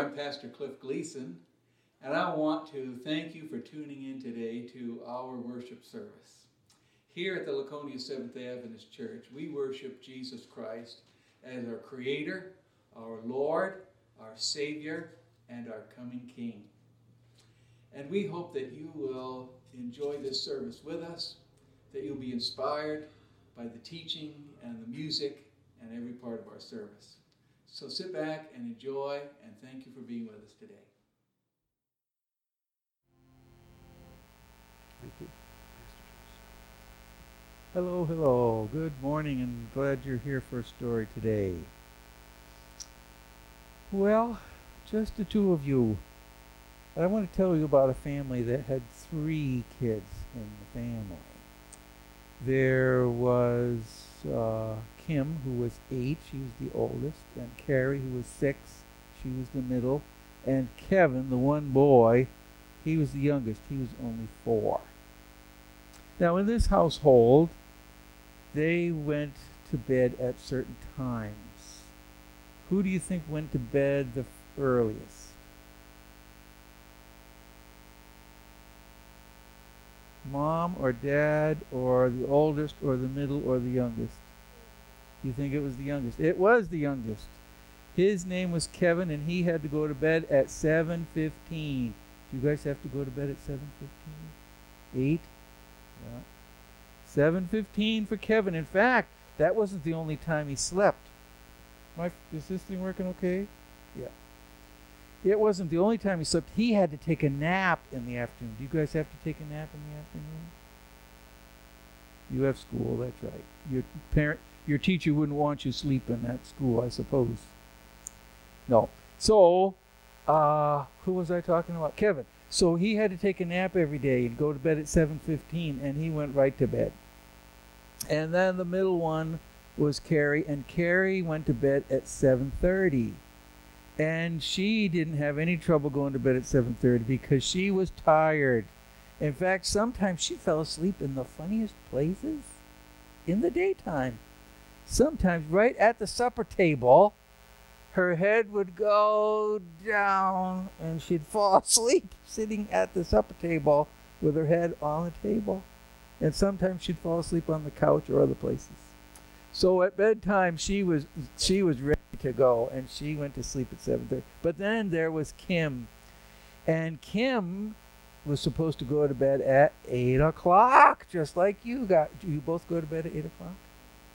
I'm Pastor Cliff Gleason, and I want to thank you for tuning in today to our worship service. Here at the Laconia Seventh day Adventist Church, we worship Jesus Christ as our Creator, our Lord, our Savior, and our coming King. And we hope that you will enjoy this service with us, that you'll be inspired by the teaching and the music and every part of our service. So sit back and enjoy, and thank you for being with us today. Thank you. Hello, hello. Good morning, and glad you're here for a story today. Well, just the two of you. I want to tell you about a family that had three kids in the family. There was uh, Kim, who was eight, she was the oldest, and Carrie, who was six, she was the middle, and Kevin, the one boy, he was the youngest, he was only four. Now, in this household, they went to bed at certain times. Who do you think went to bed the earliest? Mom or dad or the oldest or the middle or the youngest? You think it was the youngest? It was the youngest. His name was Kevin, and he had to go to bed at 7:15. Do you guys have to go to bed at 7:15? Eight. Yeah. 7:15 for Kevin. In fact, that wasn't the only time he slept. My, is this thing working okay? Yeah. It wasn't the only time he slept. He had to take a nap in the afternoon. Do you guys have to take a nap in the afternoon? You have school, that's right. Your parent your teacher wouldn't want you sleeping at school, I suppose. No. So, uh, who was I talking about? Kevin. So he had to take a nap every day and go to bed at 7:15, and he went right to bed. And then the middle one was Carrie, and Carrie went to bed at 7:30, and she didn't have any trouble going to bed at 7:30 because she was tired. In fact, sometimes she fell asleep in the funniest places in the daytime sometimes right at the supper table, her head would go down and she'd fall asleep sitting at the supper table with her head on the table. And sometimes she'd fall asleep on the couch or other places. So at bedtime she was she was ready to go and she went to sleep at 7:30. But then there was Kim. And Kim was supposed to go to bed at 8 o'clock, just like you got. You both go to bed at 8 o'clock?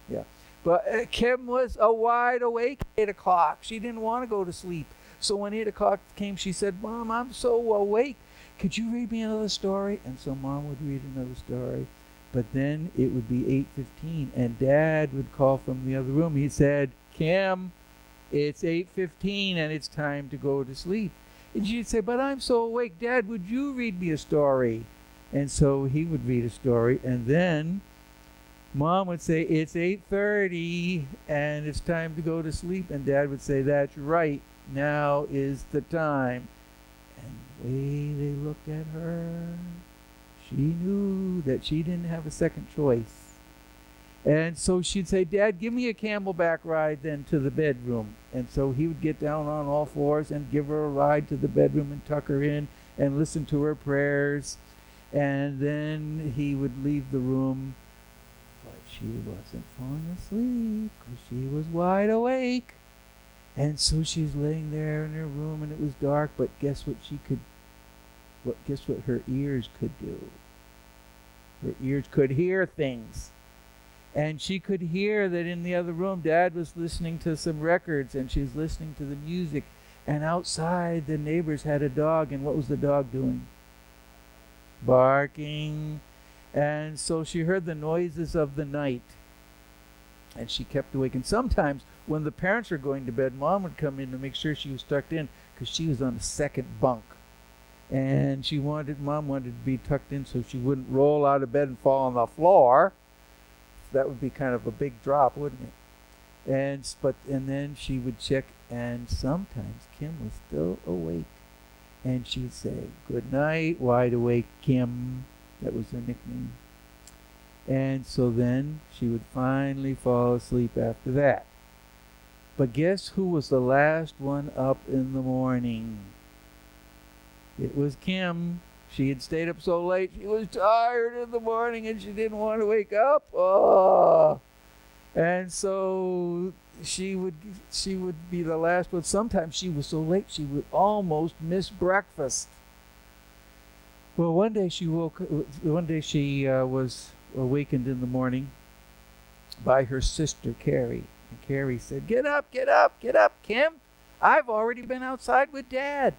Yeah. But uh, Kim was a wide awake at 8 o'clock. She didn't want to go to sleep. So when 8 o'clock came, she said, Mom, I'm so awake. Could you read me another story? And so Mom would read another story. But then it would be 8.15, and Dad would call from the other room. He said, Kim, it's 8.15, and it's time to go to sleep. And she'd say, but I'm so awake. Dad, would you read me a story? And so he would read a story, and then Mom would say, It's 8.30 and it's time to go to sleep. And Dad would say, That's right. Now is the time. And the way they looked at her, she knew that she didn't have a second choice. And so she'd say, Dad, give me a camelback ride then to the bedroom. And so he would get down on all fours and give her a ride to the bedroom and tuck her in and listen to her prayers. And then he would leave the room she wasn't falling asleep because she was wide awake. And so she's laying there in her room and it was dark, but guess what she could what guess what her ears could do? Her ears could hear things. And she could hear that in the other room dad was listening to some records and she was listening to the music and outside the neighbors had a dog and what was the dog doing? Barking and so she heard the noises of the night. And she kept awake. And sometimes when the parents were going to bed, mom would come in to make sure she was tucked in because she was on the second bunk. And she wanted, mom wanted to be tucked in so she wouldn't roll out of bed and fall on the floor. That would be kind of a big drop, wouldn't it? And but and then she would check, and sometimes Kim was still awake, and she'd say, "Good night, wide awake, Kim." That was her nickname. And so then she would finally fall asleep after that. But guess who was the last one up in the morning? It was Kim. She had stayed up so late, she was tired in the morning and she didn't want to wake up. Oh. And so she would she would be the last one. Sometimes she was so late she would almost miss breakfast. Well, one day she woke. One day she uh, was awakened in the morning by her sister Carrie. And Carrie said, "Get up, get up, get up, Kim. I've already been outside with Dad.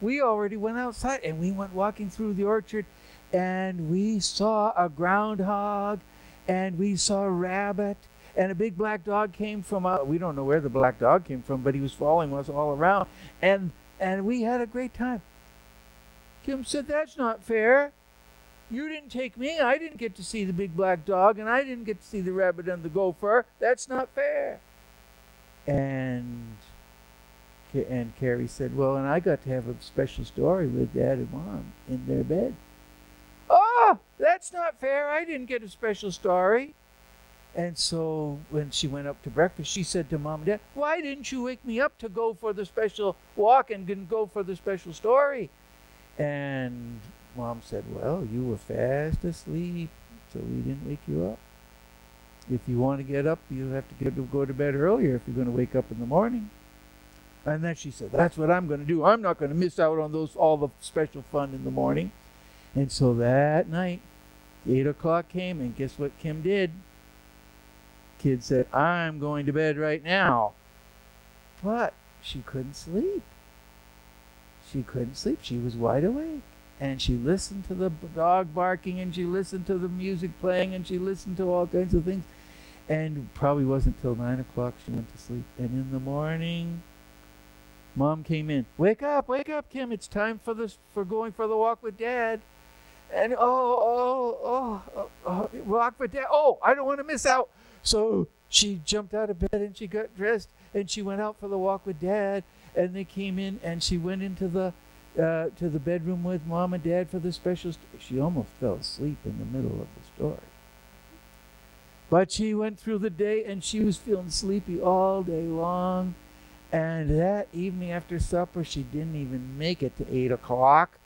We already went outside and we went walking through the orchard, and we saw a groundhog, and we saw a rabbit." And a big black dog came from uh, we don't know where the black dog came from, but he was following us all around. And and we had a great time. Kim said, That's not fair. You didn't take me. I didn't get to see the big black dog, and I didn't get to see the rabbit and the gopher. That's not fair. And and Carrie said, Well, and I got to have a special story with Dad and Mom in their bed. Oh, that's not fair. I didn't get a special story. And so when she went up to breakfast, she said to Mom and Dad, Why didn't you wake me up to go for the special walk and go for the special story? And mom said, Well, you were fast asleep, so we didn't wake you up. If you want to get up, you have to to go to bed earlier if you're going to wake up in the morning. And then she said, That's what I'm going to do. I'm not going to miss out on those all the special fun in the morning. And so that night, eight o'clock came, and guess what Kim did? Kid said, I'm going to bed right now. But she couldn't sleep. She couldn't sleep. She was wide awake. And she listened to the dog barking and she listened to the music playing and she listened to all kinds of things. And probably wasn't till nine o'clock she went to sleep. And in the morning, mom came in. Wake up, wake up, Kim. It's time for this for going for the walk with dad. And oh, oh, oh, oh, oh walk with dad. Oh, I don't want to miss out. So she jumped out of bed and she got dressed and she went out for the walk with dad and they came in and she went into the uh, to the bedroom with mom and dad for the special st- she almost fell asleep in the middle of the story. But she went through the day and she was feeling sleepy all day long. And that evening after supper she didn't even make it to eight o'clock.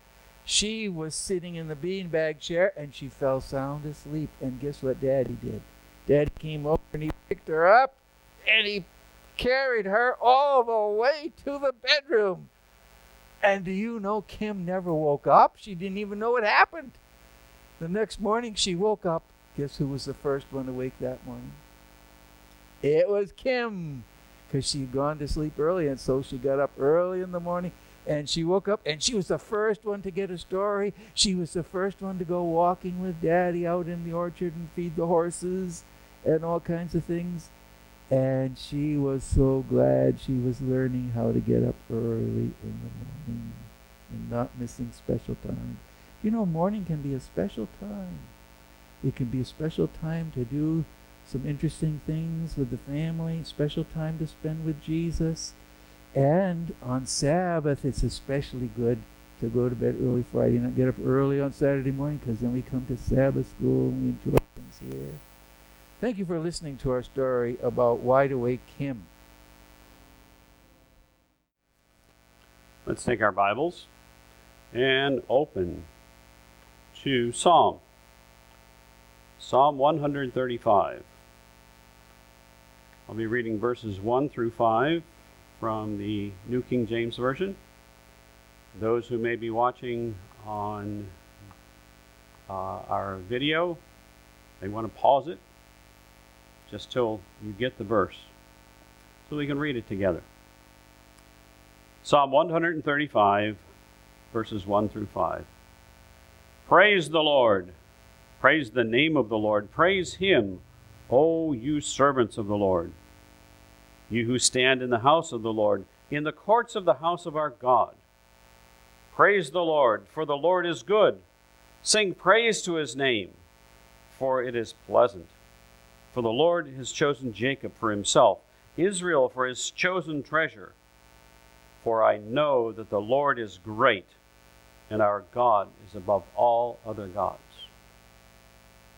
She was sitting in the beanbag chair and she fell sound asleep. And guess what daddy did? Daddy came over and he picked her up and he carried her all the way to the bedroom. And do you know Kim never woke up? She didn't even know what happened. The next morning she woke up. Guess who was the first one awake that morning? It was Kim. Because she'd gone to sleep early, and so she got up early in the morning and she woke up and she was the first one to get a story. She was the first one to go walking with Daddy out in the orchard and feed the horses and all kinds of things. And she was so glad she was learning how to get up early in the morning and not missing special time. You know, morning can be a special time. It can be a special time to do some interesting things with the family, special time to spend with Jesus. And on Sabbath, it's especially good to go to bed early Friday night, get up early on Saturday morning, because then we come to Sabbath school and we enjoy things here. Thank you for listening to our story about Wide Awake Kim. Let's take our Bibles and open to Psalm. Psalm 135. I'll be reading verses 1 through 5 from the New King James Version. Those who may be watching on uh, our video, they want to pause it just till you get the verse so we can read it together. Psalm 135, verses 1 through 5. Praise the Lord. Praise the name of the Lord. Praise him, O you servants of the Lord. You who stand in the house of the Lord, in the courts of the house of our God. Praise the Lord, for the Lord is good. Sing praise to his name, for it is pleasant. For the Lord has chosen Jacob for himself, Israel for his chosen treasure. For I know that the Lord is great, and our God is above all other gods.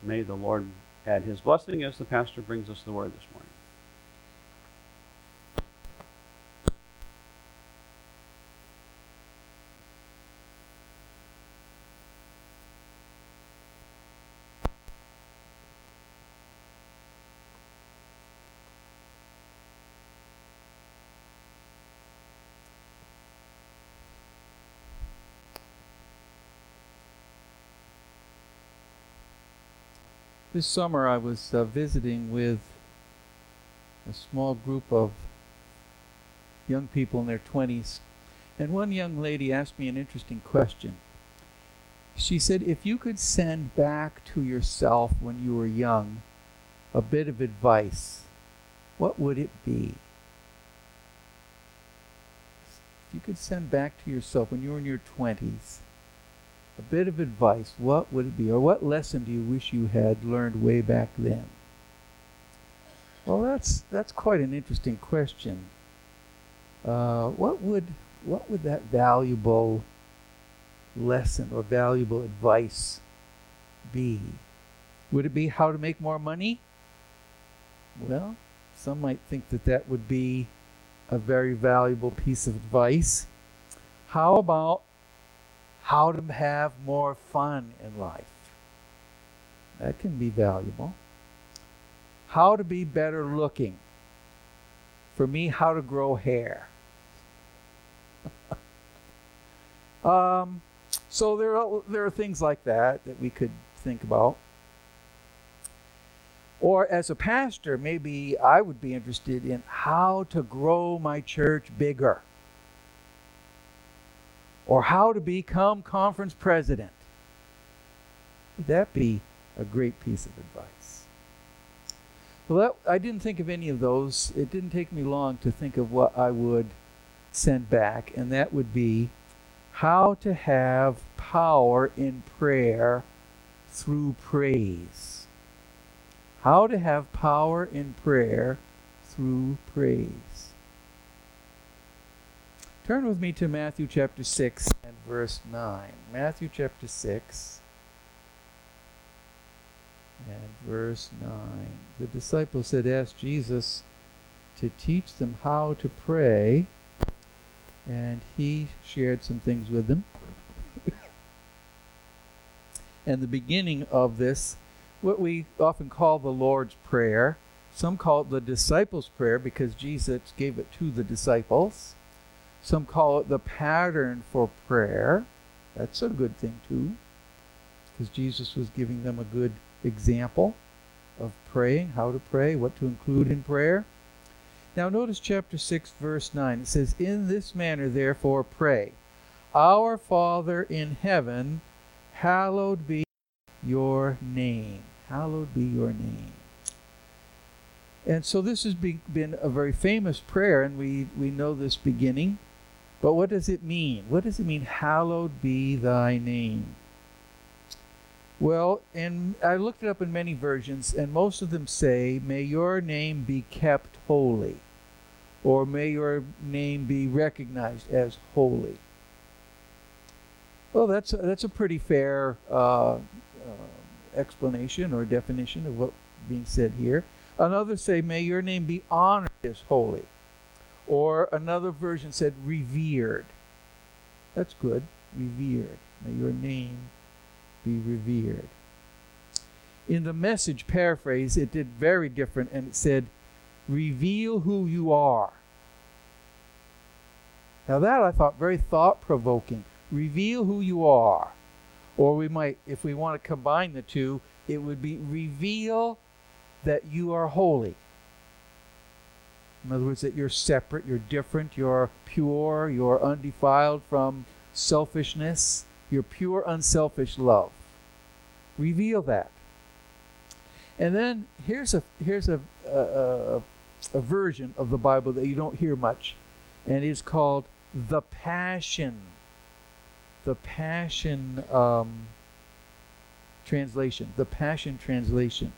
May the Lord add his blessing as the pastor brings us the word this morning. This summer I was uh, visiting with a small group of young people in their 20s, and one young lady asked me an interesting question. She said, If you could send back to yourself when you were young a bit of advice, what would it be? If you could send back to yourself when you were in your 20s a bit of advice, what would it be? Or what lesson do you wish you had learned way back then? Well, that's that's quite an interesting question. Uh, what would what would that valuable lesson or valuable advice be? Would it be how to make more money? Well, some might think that that would be a very valuable piece of advice. How about how to have more fun in life? That can be valuable. How to be better looking. For me, how to grow hair. um, so there are, there are things like that that we could think about. Or as a pastor, maybe I would be interested in how to grow my church bigger. Or how to become conference president. Would that be a great piece of advice? Well, that, I didn't think of any of those. It didn't take me long to think of what I would send back, and that would be how to have power in prayer through praise. How to have power in prayer through praise. Turn with me to Matthew chapter 6 and verse 9. Matthew chapter 6 and verse 9. The disciples had asked Jesus to teach them how to pray, and he shared some things with them. and the beginning of this, what we often call the Lord's Prayer, some call it the disciples' prayer because Jesus gave it to the disciples. Some call it the pattern for prayer. That's a good thing too, because Jesus was giving them a good example of praying, how to pray, what to include in prayer. Now, notice chapter 6, verse 9. It says, In this manner, therefore, pray. Our Father in heaven, hallowed be your name. Hallowed be your name. And so this has been a very famous prayer, and we, we know this beginning. But what does it mean? What does it mean, hallowed be thy name? Well, and I looked it up in many versions, and most of them say, May your name be kept holy, or may your name be recognized as holy. Well, that's a, that's a pretty fair uh, uh, explanation or definition of what's being said here. Another say, May your name be honored as holy. Or another version said revered. That's good. Revered. May your name be revered. In the message paraphrase, it did very different and it said, reveal who you are. Now, that I thought very thought provoking. Reveal who you are. Or we might, if we want to combine the two, it would be reveal that you are holy. In other words, that you're separate, you're different, you're pure, you're undefiled from selfishness, you're pure, unselfish love. Reveal that. And then here's a here's a, a, a version of the Bible that you don't hear much, and it's called the Passion. The Passion um, translation. The Passion translation.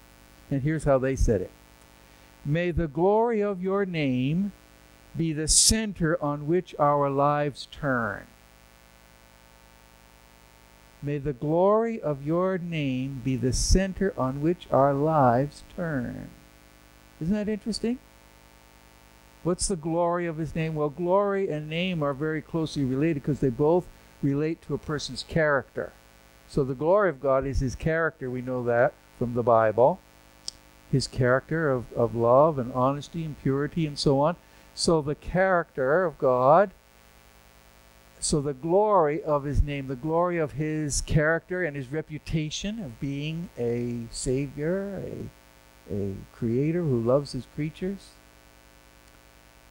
And here's how they said it. May the glory of your name be the center on which our lives turn. May the glory of your name be the center on which our lives turn. Isn't that interesting? What's the glory of his name? Well, glory and name are very closely related because they both relate to a person's character. So the glory of God is his character. We know that from the Bible his character of, of love and honesty and purity and so on. So the character of God so the glory of his name, the glory of his character and his reputation of being a savior, a, a creator who loves his creatures,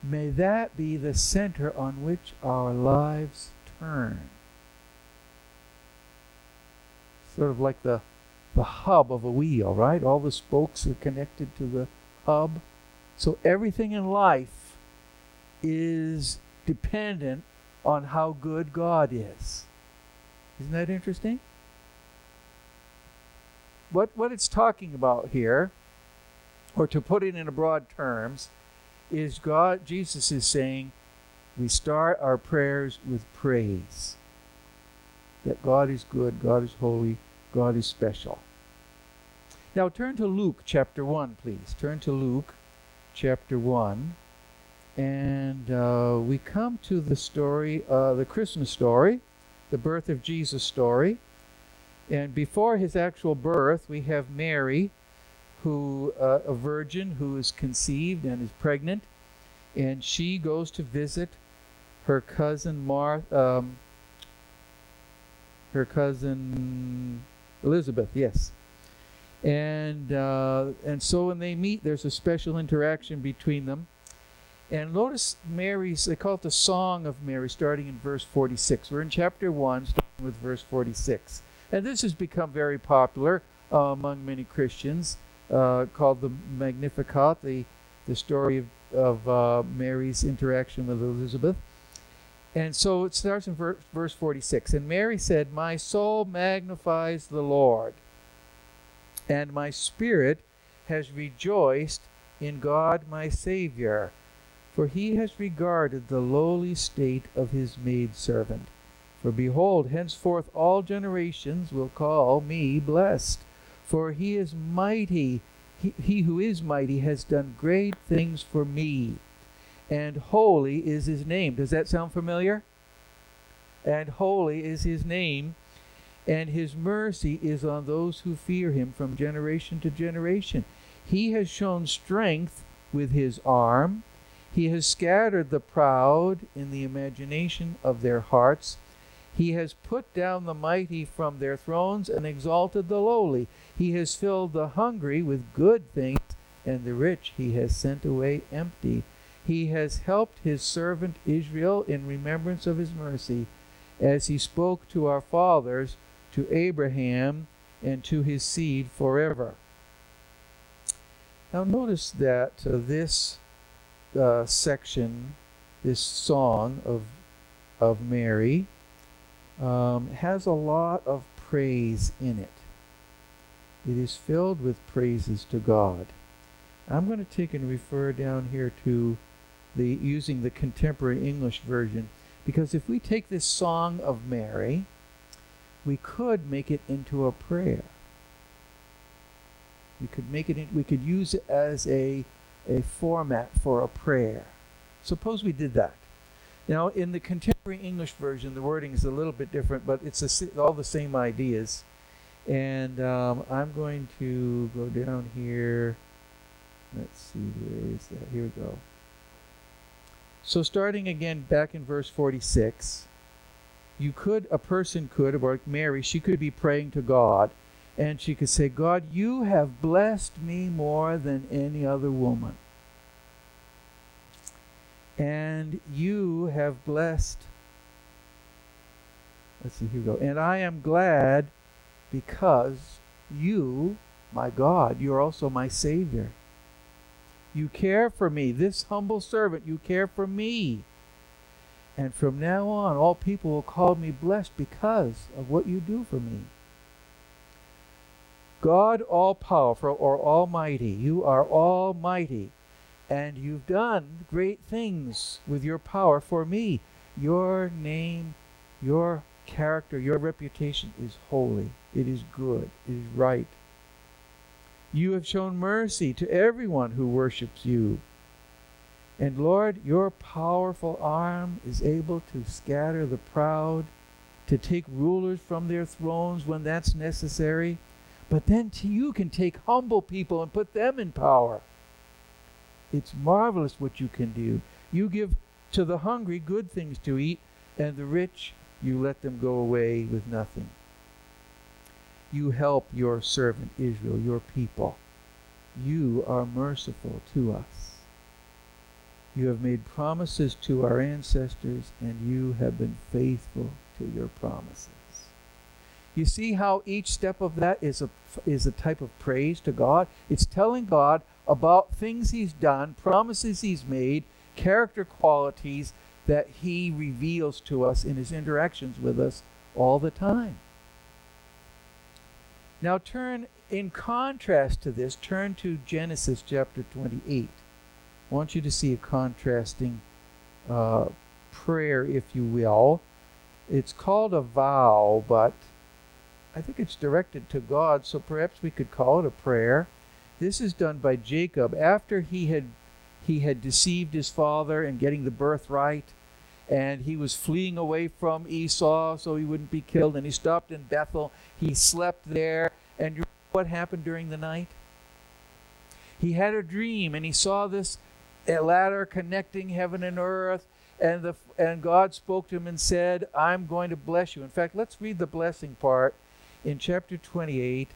may that be the center on which our lives turn. Sort of like the, the hub of a wheel, right? All the spokes are connected to the hub. So everything in life is dependent on how good God is. Isn't that interesting? What, what it's talking about here, or to put it in broad terms, is God, Jesus is saying, we start our prayers with praise. That God is good, God is holy, God is special. Now turn to Luke chapter 1, please. Turn to Luke chapter 1. And uh, we come to the story, uh, the Christmas story, the birth of Jesus story. And before his actual birth, we have Mary, who uh, a virgin who is conceived and is pregnant, and she goes to visit her cousin Mar, um, her cousin Elizabeth. Yes, and uh, and so when they meet, there's a special interaction between them. And notice Mary's, they call it the Song of Mary, starting in verse 46. We're in chapter 1, starting with verse 46. And this has become very popular uh, among many Christians, uh, called the Magnificat, the, the story of, of uh, Mary's interaction with Elizabeth. And so it starts in ver- verse 46. And Mary said, My soul magnifies the Lord, and my spirit has rejoiced in God my Savior for he has regarded the lowly state of his maidservant. For behold, henceforth all generations will call me blessed. For he is mighty, he, he who is mighty has done great things for me. And holy is his name. Does that sound familiar? And holy is his name, and his mercy is on those who fear him from generation to generation. He has shown strength with his arm. He has scattered the proud in the imagination of their hearts. He has put down the mighty from their thrones and exalted the lowly. He has filled the hungry with good things, and the rich he has sent away empty. He has helped his servant Israel in remembrance of his mercy, as he spoke to our fathers, to Abraham, and to his seed forever. Now, notice that uh, this uh, section, this song of of Mary, um, has a lot of praise in it. It is filled with praises to God. I'm going to take and refer down here to the using the contemporary English version because if we take this song of Mary, we could make it into a prayer. We could make it in, we could use it as a a format for a prayer. Suppose we did that. Now, in the contemporary English version, the wording is a little bit different, but it's a, all the same ideas. And um, I'm going to go down here. Let's see, where is that? Here we go. So, starting again back in verse 46, you could, a person could, or Mary, she could be praying to God and she could say, God, you have blessed me more than any other woman. And you have blessed. Let's see, here we go. And I am glad because you, my God, you're also my Savior. You care for me, this humble servant, you care for me. And from now on, all people will call me blessed because of what you do for me. God all powerful or almighty, you are almighty, and you've done great things with your power for me. Your name, your character, your reputation is holy, it is good, it is right. You have shown mercy to everyone who worships you. And Lord, your powerful arm is able to scatter the proud, to take rulers from their thrones when that's necessary but then you can take humble people and put them in power. It's marvelous what you can do. You give to the hungry good things to eat, And the rich, you let them go away with nothing. You help your servant Israel, your people. You are merciful to us. You have made promises to our ancestors, and you have been faithful to your promises. You see how each step of that is a, is a type of praise to God? It's telling God about things He's done, promises He's made, character qualities that He reveals to us in His interactions with us all the time. Now, turn in contrast to this, turn to Genesis chapter 28. I want you to see a contrasting uh, prayer, if you will. It's called a vow, but I think it's directed to God, so perhaps we could call it a prayer. This is done by Jacob after he had he had deceived his father in getting the birthright and he was fleeing away from Esau so he wouldn't be killed and he stopped in Bethel. He slept there and what happened during the night? He had a dream and he saw this ladder connecting heaven and earth and the and God spoke to him and said, "I'm going to bless you." In fact, let's read the blessing part in chapter 28,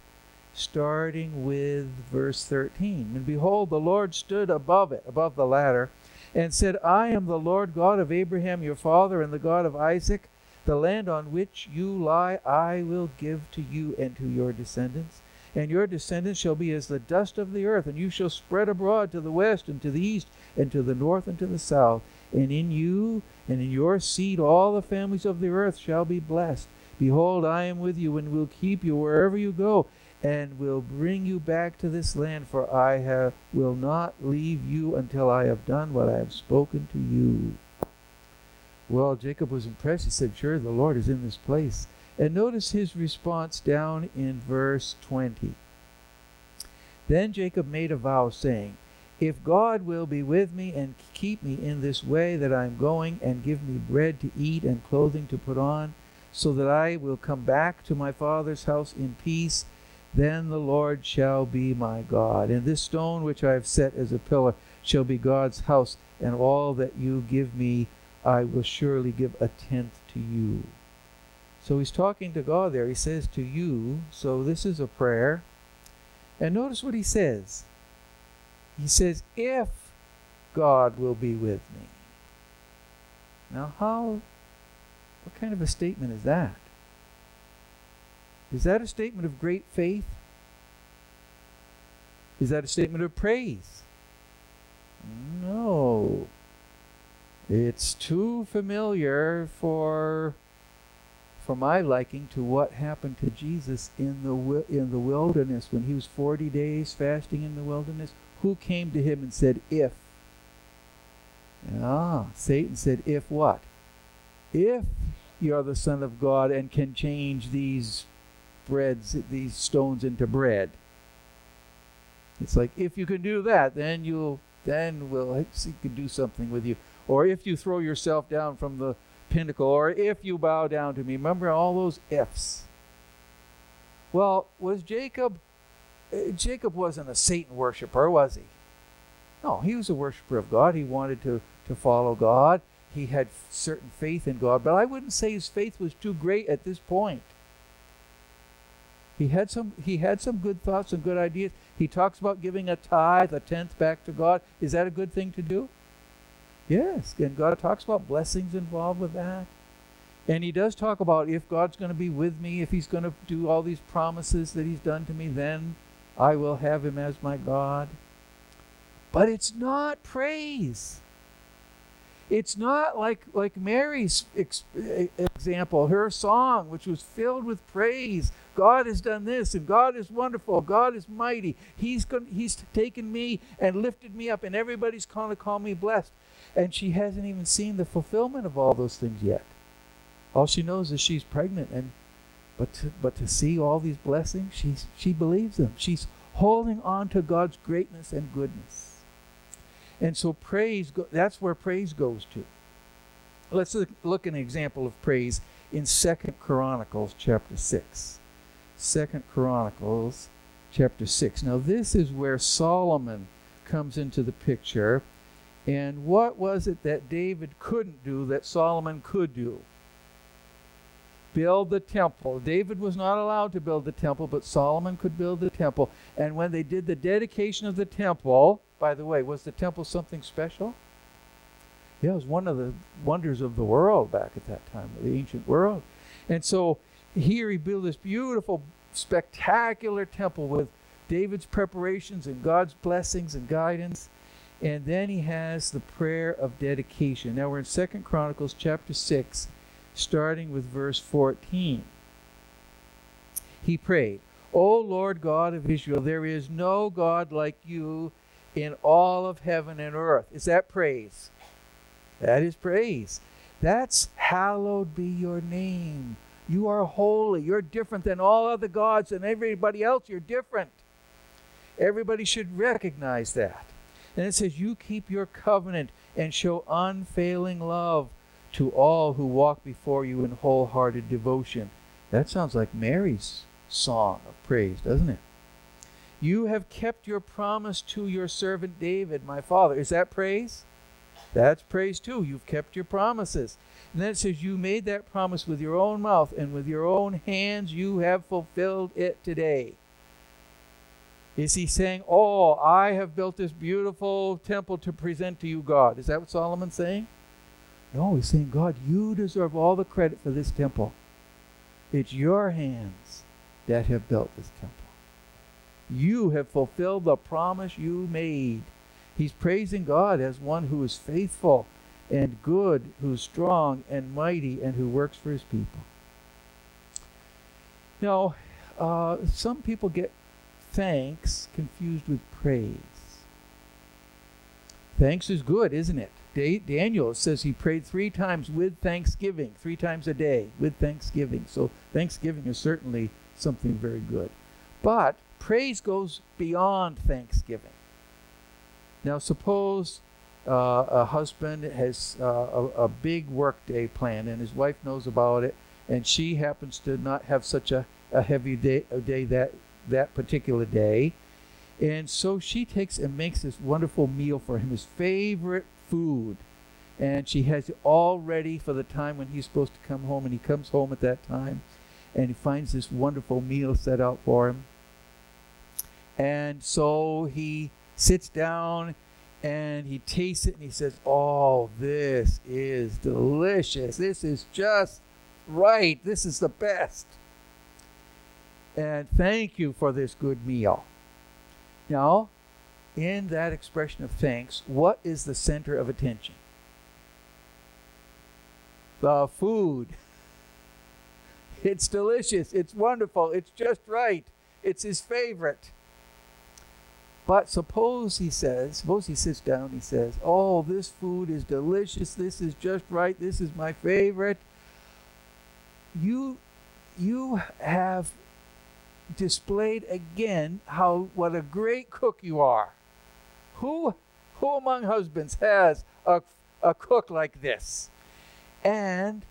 starting with verse 13. And behold, the Lord stood above it, above the ladder, and said, I am the Lord God of Abraham your father, and the God of Isaac. The land on which you lie I will give to you and to your descendants. And your descendants shall be as the dust of the earth, and you shall spread abroad to the west and to the east and to the north and to the south. And in you and in your seed all the families of the earth shall be blessed. Behold, I am with you and will keep you wherever you go, and will bring you back to this land, for I have, will not leave you until I have done what I have spoken to you. Well, Jacob was impressed. He said, Sure, the Lord is in this place. And notice his response down in verse 20. Then Jacob made a vow, saying, If God will be with me and keep me in this way that I am going, and give me bread to eat and clothing to put on, so that I will come back to my father's house in peace. Then the Lord shall be my God. And this stone which I have set as a pillar shall be God's house, and all that you give me I will surely give a tenth to you. So he's talking to God there. He says to you, so this is a prayer. And notice what he says. He says, if God will be with me. Now, how what kind of a statement is that? Is that a statement of great faith? Is that a statement of praise? No. It's too familiar for for my liking to what happened to Jesus in the in the wilderness when he was 40 days fasting in the wilderness. Who came to him and said, "If"? Ah, Satan said, "If what?" If you are the Son of God and can change these breads, these stones into bread. It's like if you can do that, then you'll then we'll see can do something with you. Or if you throw yourself down from the pinnacle, or if you bow down to me. Remember all those ifs. Well, was Jacob uh, Jacob wasn't a Satan worshiper, was he? No, he was a worshiper of God. He wanted to, to follow God he had certain faith in God, but I wouldn't say his faith was too great at this point. He had some he had some good thoughts and good ideas. He talks about giving a tithe, a tenth back to God. Is that a good thing to do? Yes, and God talks about blessings involved with that. And he does talk about if God's going to be with me, if he's going to do all these promises that he's done to me, then I will have him as my God. But it's not praise. It's not like, like Mary's ex- example, her song, which was filled with praise. God has done this, and God is wonderful. God is mighty. He's, he's taken me and lifted me up, and everybody's going to call me blessed. And she hasn't even seen the fulfillment of all those things yet. All she knows is she's pregnant, and but to, but to see all these blessings, she's, she believes them. She's holding on to God's greatness and goodness. And so praise, that's where praise goes to. Let's look, at an example of praise in Second Chronicles chapter 6. Second Chronicles chapter 6. Now this is where Solomon comes into the picture And what was it that David couldn't do that Solomon could do? Build the temple. David was not allowed to build the temple, but Solomon could build the temple. And when they did the dedication of the temple, by the way, was the temple something special? Yeah, it was one of the wonders of the world back at that time, the ancient world. And so here he built this beautiful, spectacular temple with David's preparations and God's blessings and guidance. And then he has the prayer of dedication. Now we're in Second Chronicles chapter 6, starting with verse 14. He prayed, O Lord God of Israel, there is no God like you in all of heaven and earth. Is that praise? That is praise. That's hallowed be your name. You are holy. You're different than all other gods and everybody else. You're different. Everybody should recognize that. And it says, You keep your covenant and show unfailing love to all who walk before you in wholehearted devotion. That sounds like Mary's song of praise, doesn't it? You have kept your promise to your servant David, my father. Is that praise? That's praise too. You've kept your promises. And then it says, You made that promise with your own mouth, and with your own hands you have fulfilled it today. Is he saying, Oh, I have built this beautiful temple to present to you, God? Is that what Solomon's saying? No, he's saying, God, you deserve all the credit for this temple. It's your hands that have built this temple. You have fulfilled the promise you made. He's praising God as one who is faithful and good, who's strong and mighty, and who works for his people. Now, uh, some people get thanks confused with praise. Thanks is good, isn't it? Da- Daniel says he prayed three times with thanksgiving, three times a day with thanksgiving. So, thanksgiving is certainly something very good. But praise goes beyond thanksgiving. Now, suppose uh, a husband has uh, a, a big work day planned and his wife knows about it, and she happens to not have such a, a heavy day, a day that, that particular day. And so she takes and makes this wonderful meal for him, his favorite food. And she has it all ready for the time when he's supposed to come home. And he comes home at that time and he finds this wonderful meal set out for him. And so he sits down and he tastes it and he says, Oh, this is delicious. This is just right. This is the best. And thank you for this good meal. Now, in that expression of thanks, what is the center of attention? The food. It's delicious. It's wonderful. It's just right. It's his favorite. But suppose he says, suppose he sits down, he says, Oh, this food is delicious. This is just right. This is my favorite. You, you have displayed again how what a great cook you are. Who, who among husbands has a, a cook like this? And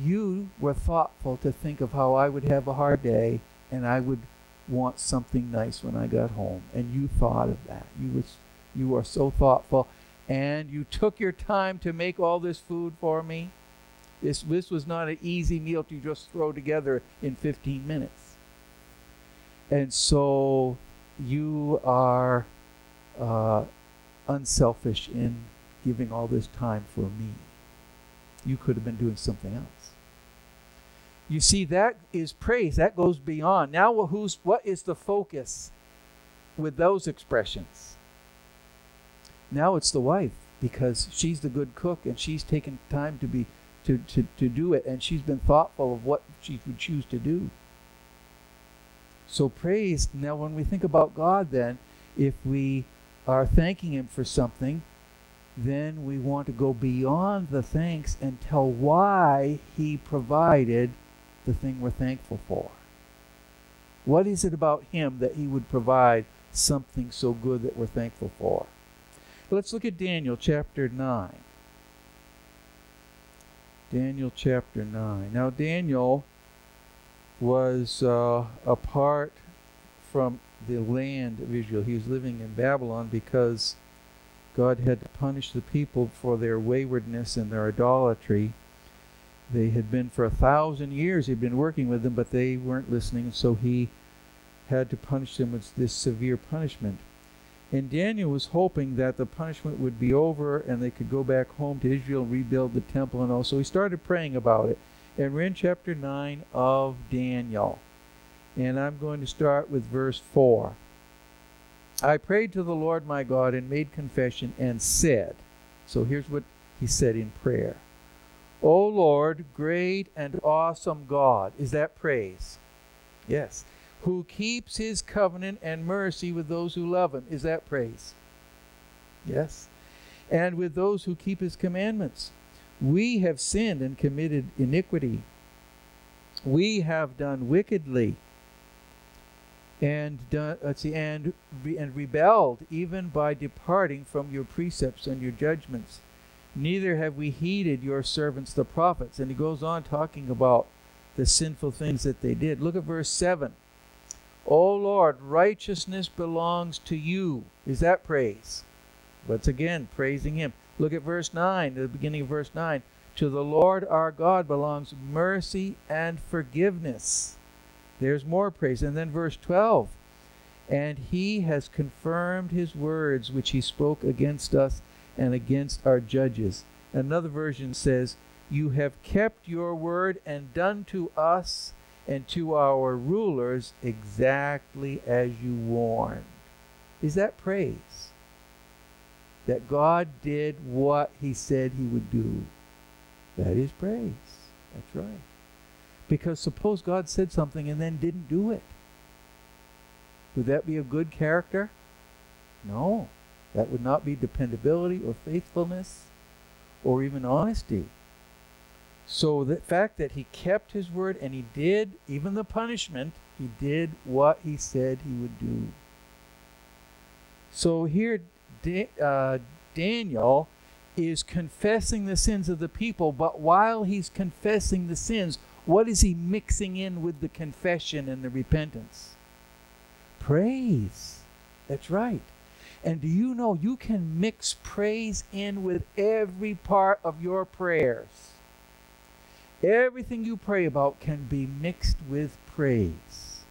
you were thoughtful to think of how I would have a hard day and I would want something nice when I got home. And you thought of that. You was you are so thoughtful. And you took your time to make all this food for me. This this was not an easy meal to just throw together in 15 minutes. And so you are uh, unselfish in giving all this time for me. You could have been doing something else. You see, that is praise. That goes beyond. Now, who's what is the focus with those expressions? Now it's the wife because she's the good cook and she's taken time to be to, to, to do it and she's been thoughtful of what she would choose to do. So praise now when we think about God then, if we are thanking him for something, then we want to go beyond the thanks and tell why he provided the thing we're thankful for? What is it about Him that He would provide something so good that we're thankful for? Let's look at Daniel chapter 9. Daniel chapter 9. Now, Daniel was uh, apart from the land of Israel. He was living in Babylon because God had to punish the people for their waywardness and their idolatry. They had been for a thousand years, he'd been working with them, but they weren't listening, so he had to punish them with this severe punishment. And Daniel was hoping that the punishment would be over and they could go back home to Israel and rebuild the temple and all. So he started praying about it. And we're in chapter 9 of Daniel. And I'm going to start with verse 4. I prayed to the Lord my God and made confession and said, so here's what he said in prayer. O Lord, great and awesome God. Is that praise? Yes who keeps his covenant and mercy with those who love him. Is that praise? Yes. And with those who keep his commandments. We have sinned and committed iniquity. We have done wickedly and done, let's see, and, and rebelled even by departing from your precepts and your judgments. Neither have we heeded your servants the prophets. And he goes on talking about the sinful things that they did. Look at verse 7. O Lord, righteousness belongs to you. Is that praise? Once again, praising Him. Look at verse 9, the beginning of verse 9. To the Lord our God belongs mercy and forgiveness. There's more praise. And then verse 12. And He has confirmed His words which He spoke against us and against our judges. Another version says, You have kept your word and done to us and to our rulers exactly as you warned. Is that praise? That God did what he said he would do. That is praise. That's right. Because suppose God said something and then didn't do it. Would that be a good character? No. That would not be dependability or faithfulness or even honesty. So the fact that he kept his word and he did, even the punishment, he did what he said he would do. So here, uh, Daniel is confessing the sins of the people, but while he's confessing the sins, what is he mixing in with the confession and the repentance? Praise. That's right. And do you know you can mix praise in with every part of your prayers? Everything you pray about can be mixed with praise.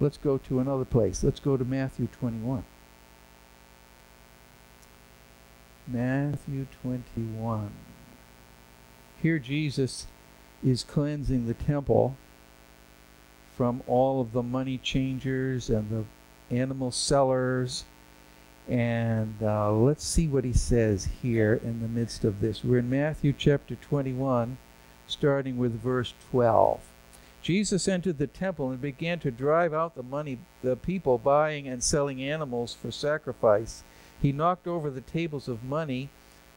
Let's go to another place. Let's go to Matthew 21. Matthew 21. Here Jesus is cleansing the temple from all of the money changers and the animal sellers and uh, let's see what he says here in the midst of this. We're in Matthew chapter 21, starting with verse 12. Jesus entered the temple and began to drive out the money, the people buying and selling animals for sacrifice. He knocked over the tables of money,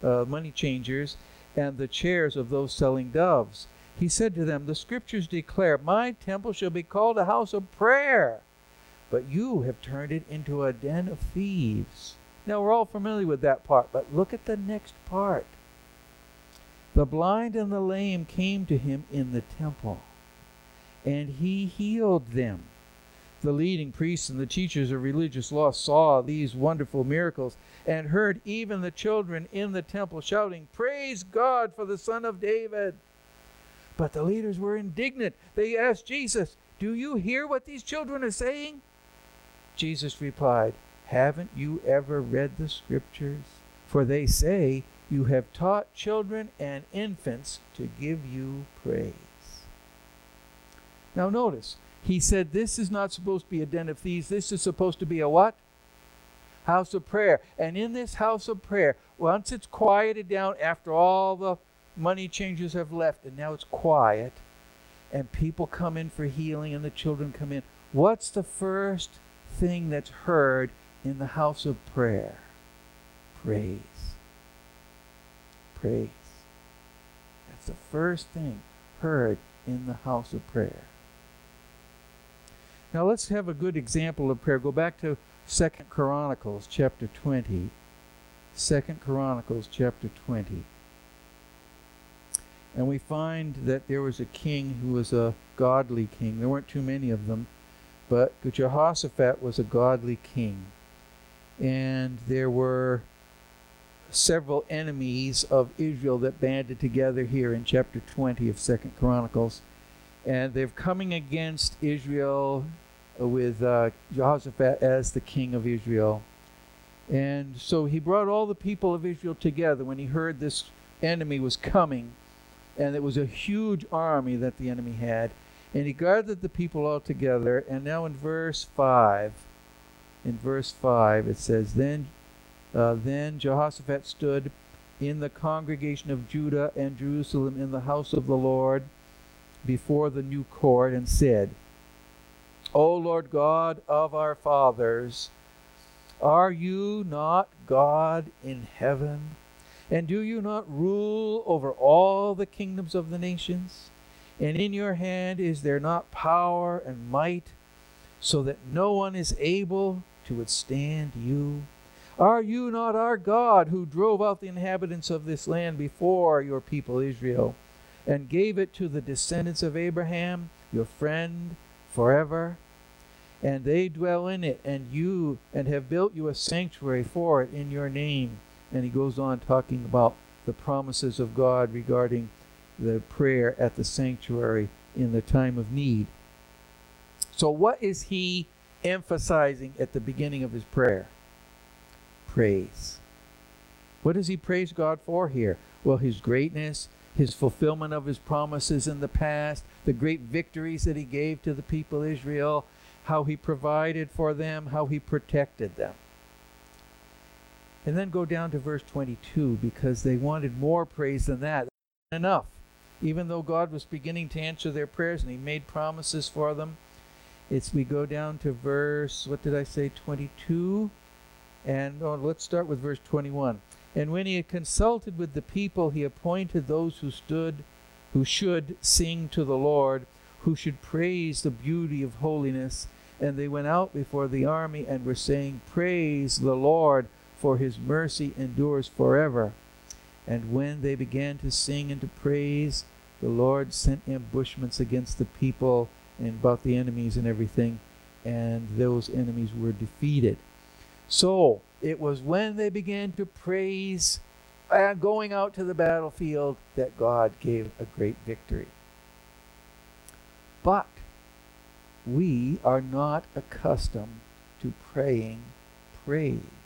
uh, money changers, and the chairs of those selling doves. He said to them, The scriptures declare, My temple shall be called a house of prayer but you have turned it into a den of thieves. Now, we're all familiar with that part, but look at the next part. The blind and the lame came to him in the temple, and he healed them. The leading priests and the teachers of religious law saw these wonderful miracles and heard even the children in the temple shouting, Praise God for the Son of David. But the leaders were indignant. They asked Jesus, Do you hear what these children are saying? Jesus replied, Haven't you ever read the Scriptures? For they say, You have taught children and infants to give you praise. Now notice, he said this is not supposed to be a den of thieves. This is supposed to be a what? House of prayer. And in this house of prayer, once it's quieted down after all the money changers have left and now it's quiet and people come in for healing and the children come in, what's the first thing that's heard in the house of prayer praise. Praise. That's the first thing heard in the house of prayer. Now let's have a good example of prayer. Go back to Second Chronicles chapter 20. Second Chronicles chapter 20. And we find that there was a king who was a godly king. There weren't too many of them. But Jehoshaphat was a godly king. and there were several enemies of Israel that banded together here in chapter 20 of Second Chronicles, and they're coming against Israel with uh, Jehoshaphat as the king of Israel. And so he brought all the people of Israel together when he heard this enemy was coming, and it was a huge army that the enemy had. And he gathered the people all together. And now in verse 5, in verse 5, it says, Then, uh, then Jehoshaphat stood in the congregation of Judah and Jerusalem in the house of the Lord before the new court and said, O Lord God of our fathers, are you not God in heaven? And do you not rule over all the kingdoms of the nations? And in your hand is there not power and might, so that no one is able to withstand you? Are you not our God who drove out the inhabitants of this land before your people Israel, and gave it to the descendants of Abraham, your friend, forever? and they dwell in it, and you, and have built you a sanctuary for it in your name. And he goes on talking about the promises of God regarding the prayer at the sanctuary in the time of need. So, what is he emphasizing at the beginning of his prayer? Praise. What does he praise God for here? Well, his greatness, his fulfillment of his promises in the past, the great victories that he gave to the people of Israel, how he provided for them, how he protected them. And then go down to verse 22 because they wanted more praise than that. Enough. Even though God was beginning to answer their prayers and he made promises for them, it's we go down to verse what did I say 22 and oh, let's start with verse 21. And when he had consulted with the people, he appointed those who stood who should sing to the Lord, who should praise the beauty of holiness and they went out before the army and were saying, Praise the Lord, for his mercy endures forever. And when they began to sing and to praise, the Lord sent ambushments against the people and about the enemies and everything, and those enemies were defeated. So it was when they began to praise and uh, going out to the battlefield that God gave a great victory. But we are not accustomed to praying praise.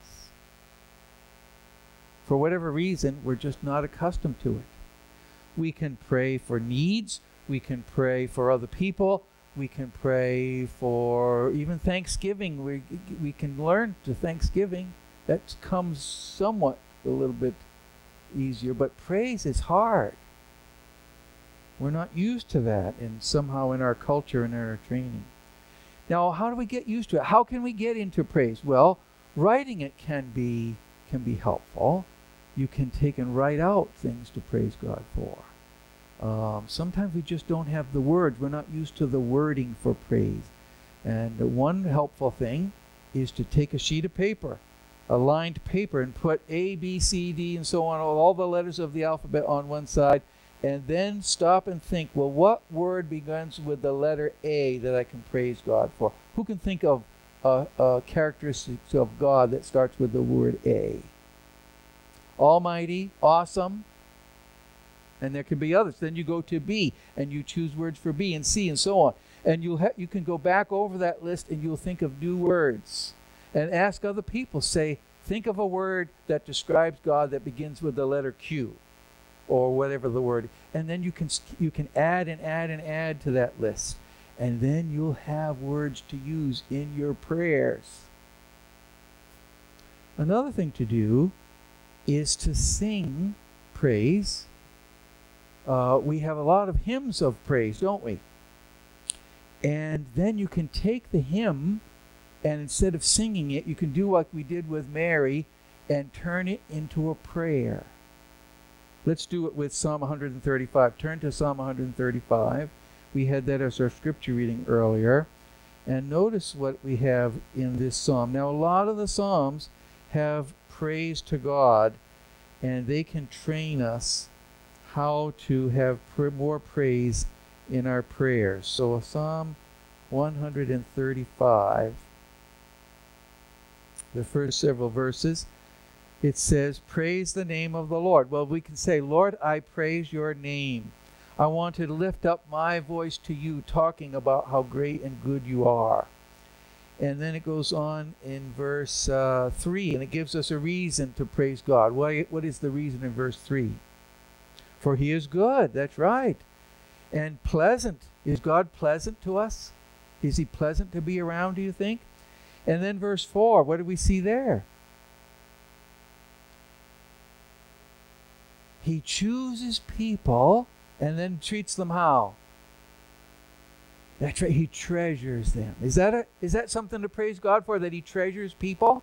For whatever reason, we're just not accustomed to it. We can pray for needs, we can pray for other people, we can pray for even Thanksgiving. We, we can learn to Thanksgiving. That comes somewhat a little bit easier, but praise is hard. We're not used to that, and somehow in our culture and in our training. Now, how do we get used to it? How can we get into praise? Well, writing it can be can be helpful. You can take and write out things to praise God for. Um, sometimes we just don't have the words. We're not used to the wording for praise. And one helpful thing is to take a sheet of paper, a lined paper, and put A, B, C, D, and so on, all the letters of the alphabet on one side, and then stop and think, well, what word begins with the letter A that I can praise God for? Who can think of uh, uh, characteristics of God that starts with the word A? Almighty, awesome, and there can be others. Then you go to B and you choose words for B and C and so on. And you ha- you can go back over that list and you'll think of new words and ask other people. Say, think of a word that describes God that begins with the letter Q or whatever the word and then you can you can add and add and add to that list and then you'll have words to use in your prayers another thing to do is to sing praise uh, we have a lot of hymns of praise don't we and then you can take the hymn and instead of singing it you can do like we did with mary and turn it into a prayer Let's do it with Psalm 135. Turn to Psalm 135. We had that as our scripture reading earlier. And notice what we have in this psalm. Now, a lot of the psalms have praise to God, and they can train us how to have more praise in our prayers. So, Psalm 135. the first several verses, it says, Praise the name of the Lord. Well, we can say, Lord, I praise your name. I want to lift up my voice to you, talking about how great and good you are. And then it goes on in verse uh, 3, and it gives us a reason to praise God. What, what is the reason in verse 3? For he is good, that's right. And pleasant. Is God pleasant to us? Is he pleasant to be around, do you think? And then verse 4, what do we see there? He chooses people and then treats them how? That's right. He treasures them. Is that a, is that something to praise God for? That He treasures people?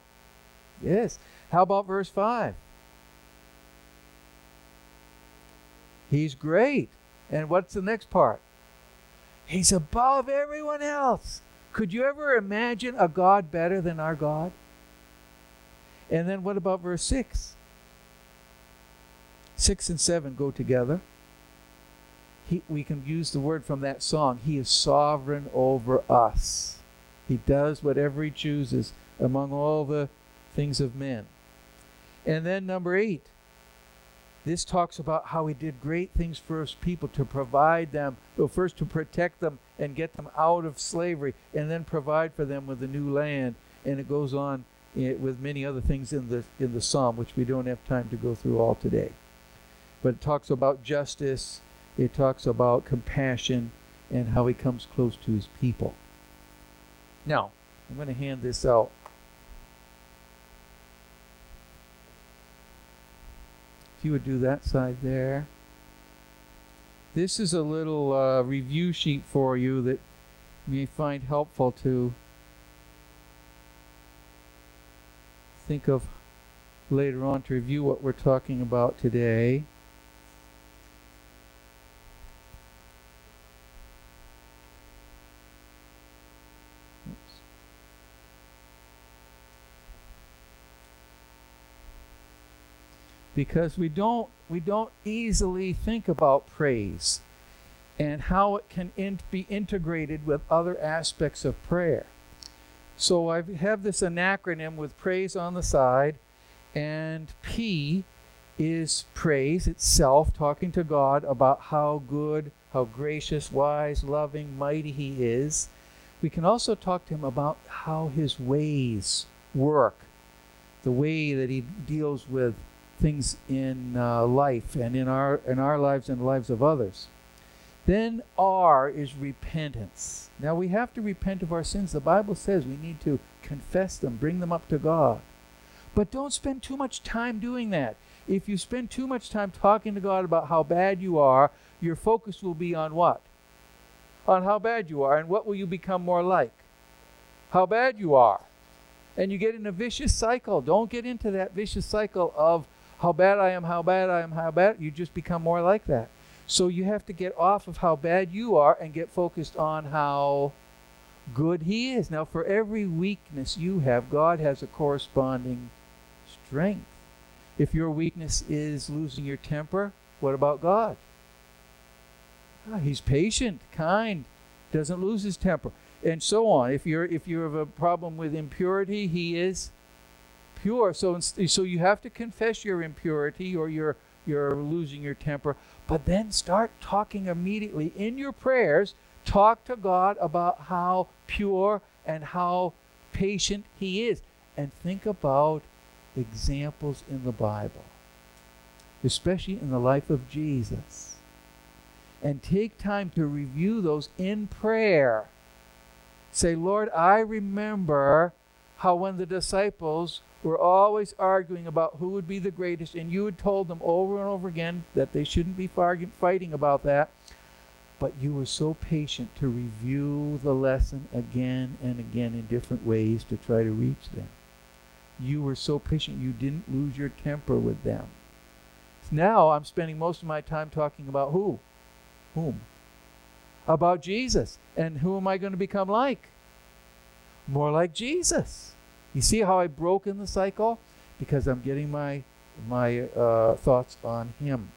Yes. How about verse five? He's great. And what's the next part? He's above everyone else. Could you ever imagine a God better than our God? And then what about verse 6? 6 and 7 go together he, we can use the word from that song. He is sovereign over us. He does whatever he chooses among all the things of men. And then number eight, this talks about how he did great things for his people to provide them, well, first to protect them and get them out of slavery, and then provide for them with a new land. And it goes on eh, with many other things in the in the psalm, which we don't have time to go through all today. But it talks about justice it talks about compassion and how he comes close to his people. Now, I'm going to hand this out. If you would do that side there. This is a little uh, review sheet for you that you may find helpful to think of later on to review what we're talking about today. Because we don't we don't easily think about praise and how it can in, be integrated with other aspects of prayer. So I have this acronym with praise on the side, and P is praise itself, talking to God about how good, how gracious, wise, loving, mighty He is. We can also talk to Him about how His ways work, the way that He deals with things in uh, life and in our in our lives and the lives of others. Then R is repentance. Now we have to repent of our sins. The Bible says we need to confess them, bring them up to God. But don't spend too much time doing that. If you spend too much time talking to God about how bad you are, your focus will be on what? On how bad you are. And what will you become more like? How bad you are. And you get in a vicious cycle. Don't get into that vicious cycle of how bad I am, how bad I am, how bad, you just become more like that. So you have to get off of how bad you are and get focused on how good He is. Now, for every weakness you have, God has a corresponding strength. If your weakness is losing your temper, what about God? Ah, he's patient, kind, doesn't lose his temper, and so on. If you're if you have a problem with impurity, he is pure. So, so you have to confess your impurity or you're, you're losing your temper. But then start talking immediately in your prayers. Talk to God about how pure and how patient He is. And think about examples in the Bible, especially in the life of Jesus. And take time to review those in prayer. Say, Lord, I remember how when the disciples were always arguing about who would be the greatest, and you had told them over and over again that they shouldn't be fighting about that. But you were so patient to review the lesson again and again in different ways to try to reach them. You were so patient, you didn't lose your temper with them. Now I'm spending most of my time talking about who? Whom? About Jesus. And who am I going to become like? More like Jesus. You see how I've broken the cycle? Because I'm getting my, my uh, thoughts on Him.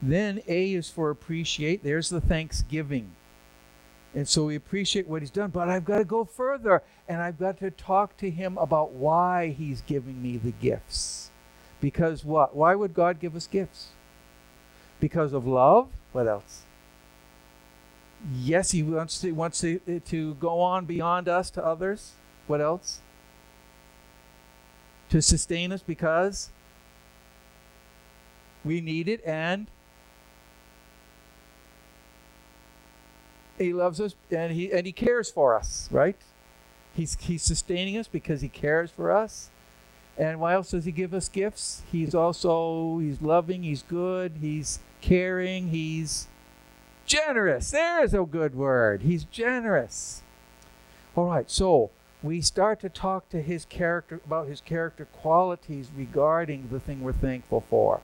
Then A is for appreciate. There's the thanksgiving. And so we appreciate what he's done, but I've got to go further and I've got to talk to him about why he's giving me the gifts. Because what? Why would God give us gifts? Because of love? What else? Yes, he wants to, wants to, to go on beyond us to others. What else? To sustain us because we need it and he loves us and he and he cares for us, right? He's he's sustaining us because he cares for us. And why else does he give us gifts? He's also he's loving, he's good, he's caring, he's generous. There is a good word. He's generous. All right, so we start to talk to his character about his character qualities regarding the thing we're thankful for.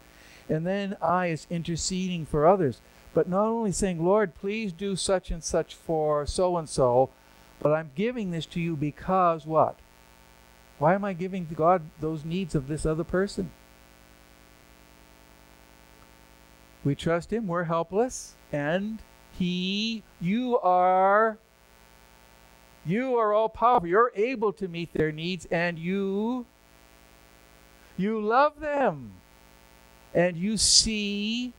And then I is interceding for others. But not only saying, Lord, please do such and such for so and so, but I'm giving this to you because what? Why am I giving to God those needs of this other person? We trust Him, we're helpless, and He, you are, you are all powerful. You're able to meet their needs, and you, you love them, and you see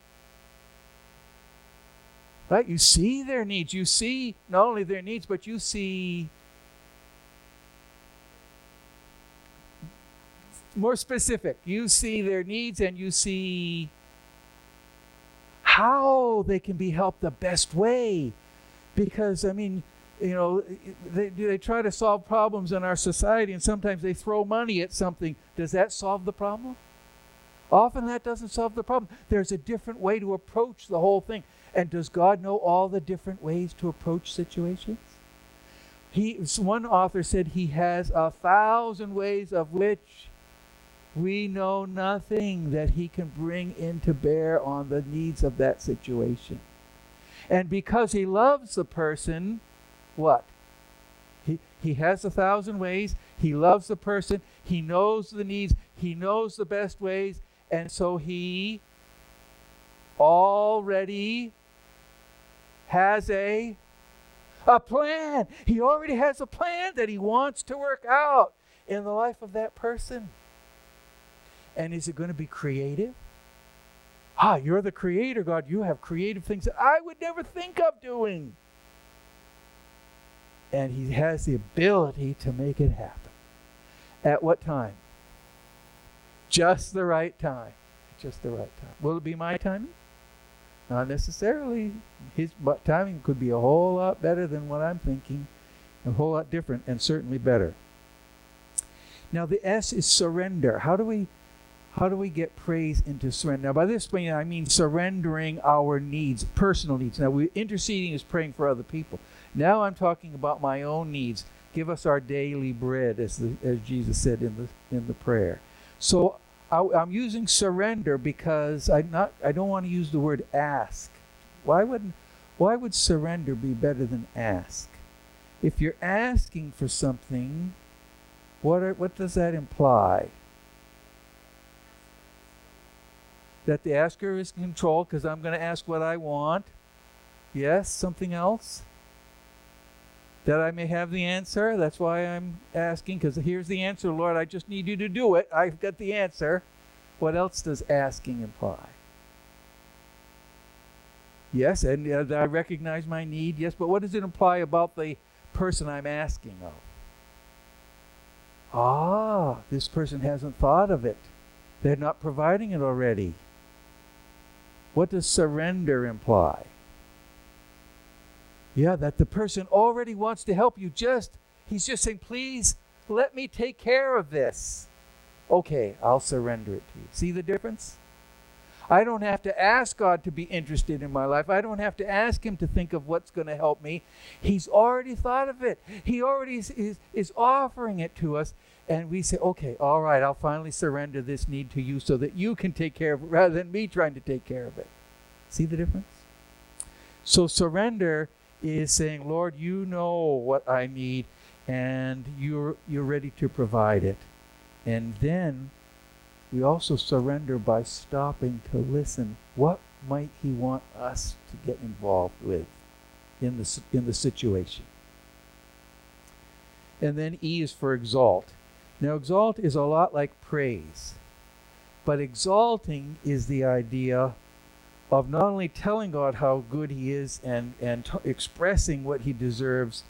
Right? You see their needs. You see not only their needs, but you see more specific. You see their needs and you see how they can be helped the best way. Because, I mean, you know, they, they try to solve problems in our society and sometimes they throw money at something. Does that solve the problem? Often that doesn't solve the problem. There's a different way to approach the whole thing. And does God know all the different ways to approach situations? He, one author said he has a thousand ways of which we know nothing that he can bring into bear on the needs of that situation. And because he loves the person, what? He, he has a thousand ways. He loves the person. He knows the needs. He knows the best ways. And so he already has a a plan. He already has a plan that he wants to work out in the life of that person. And is it going to be creative? Ah, you're the creator, God. You have creative things that I would never think of doing. And he has the ability to make it happen. At what time? Just the right time. Just the right time. Will it be my timing? Not necessarily. His timing could be a whole lot better than what I'm thinking, a whole lot different, and certainly better. Now the S is surrender. How do we how do we get praise into surrender? Now by this point I mean surrendering our needs, personal needs. Now we interceding is praying for other people. Now I'm talking about my own needs. Give us our daily bread, as the, as Jesus said in the in the prayer. So I, am using surrender because I not I don't want to use the word ask. Why would why would surrender be better than ask? If you're asking for something, what are, what does that imply? That the asker is in control because I'm going to ask what I want. Yes, something else? That I may have the answer. That's why I'm asking, because here's the answer, Lord. I just need you to do it. I've got the answer. What else does asking imply? Yes, and uh, I recognize my need. Yes, but what does it imply about the person I'm asking of? Ah, this person hasn't thought of it. They're not providing it already. What does surrender imply? Yeah, that the person already wants to help you. Just, he's just saying, please let me take care of this. Okay, I'll surrender it to you. See the difference? I don't have to ask God to be interested in my life. I don't have to ask Him to think of what's going to help me. He's already thought of it. He already is, is, is, offering it to us. And we say, okay, all right, I'll finally surrender this need to you so that you can take care of it rather than me trying to take care of it. See the difference? So surrender is saying, Lord, you know what I need and you're, you're ready to provide it. And then we also surrender by stopping to listen. What might He want us to get involved with? in the, in the situation. And then E is for exalt. Now, exalt is a lot like praise, but exalting is the idea of not only telling God how good He is and, and t- expressing what He deserves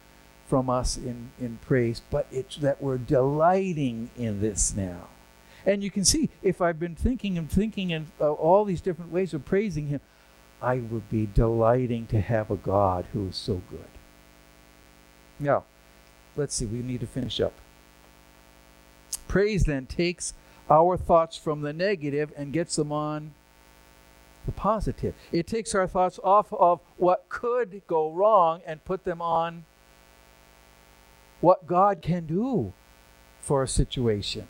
from us in, in praise, but it's that we're delighting in this now. And you can see, if I've been thinking and thinking in uh, all these different ways of praising Him, I would be delighting to have a God who is so good. Now, let's see, we need to finish up. Praise then takes our thoughts from the negative and gets them on the positive. It takes our thoughts off of what could go wrong and put them on what God can do for a situation.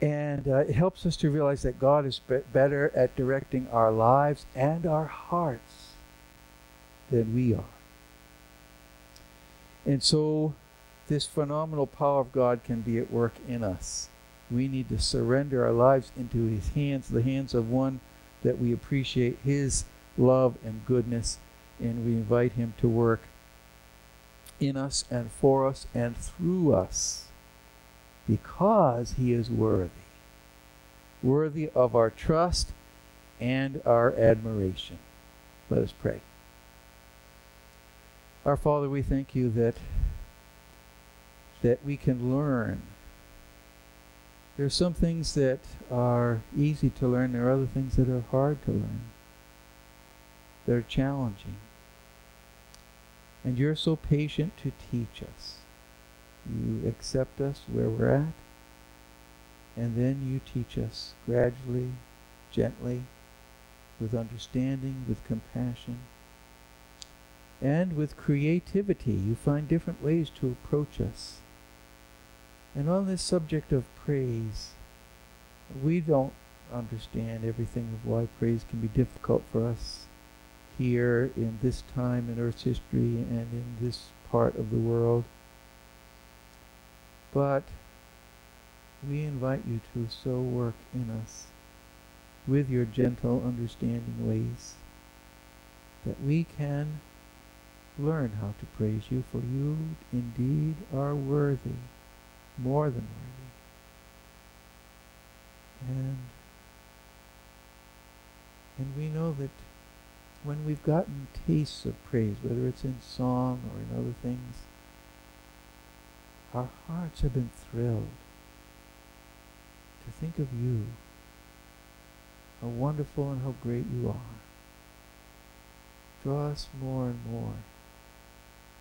And uh, it helps us to realize that God is be- better at directing our lives and our hearts than we are. And so, this phenomenal power of God can be at work in us. We need to surrender our lives into His hands, the hands of one that we appreciate His love and goodness, and we invite Him to work in us and for us and through us because he is worthy. Worthy of our trust and our admiration. Let us pray. Our Father, we thank you that that we can learn. There are some things that are easy to learn, there are other things that are hard to learn. They're challenging. And you're so patient to teach us. You accept us where we're at, and then you teach us gradually, gently, with understanding, with compassion, and with creativity. You find different ways to approach us. And on this subject of praise, we don't understand everything of why praise can be difficult for us here in this time in Earth's history and in this part of the world. But we invite you to so work in us with your gentle, understanding ways that we can learn how to praise you, for you indeed are worthy, more than worthy. And, and we know that when we've gotten tastes of praise, whether it's in song or in other things, our hearts have been thrilled to think of you, how wonderful and how great you are. Draw us more and more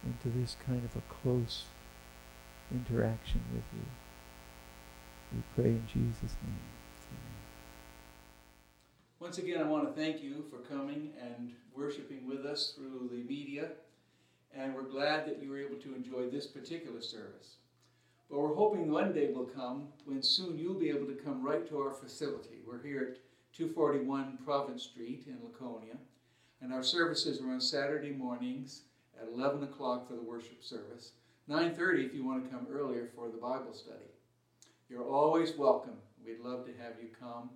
into this kind of a close interaction with you. We pray in Jesus' name. Amen. Once again, I want to thank you for coming and worshiping with us through the media, and we're glad that you were able to enjoy this particular service. But we're hoping one day will come when soon you'll be able to come right to our facility. We're here at 241 Province Street in Laconia, and our services are on Saturday mornings at 11 o'clock for the worship service, 9.30 if you want to come earlier for the Bible study. You're always welcome. We'd love to have you come.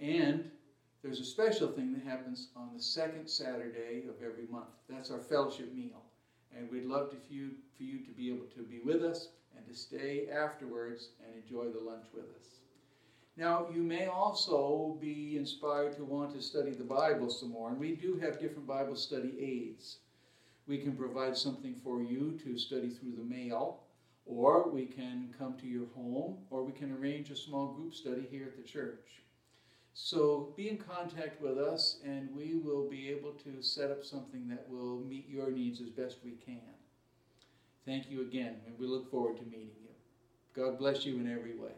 And there's a special thing that happens on the second Saturday of every month. That's our fellowship meal. And we'd love to, for, you, for you to be able to be with us and to stay afterwards and enjoy the lunch with us. Now, you may also be inspired to want to study the Bible some more, and we do have different Bible study aids. We can provide something for you to study through the mail, or we can come to your home, or we can arrange a small group study here at the church. So be in contact with us, and we will be able to set up something that will meet your needs as best we can. Thank you again, and we look forward to meeting you. God bless you in every way.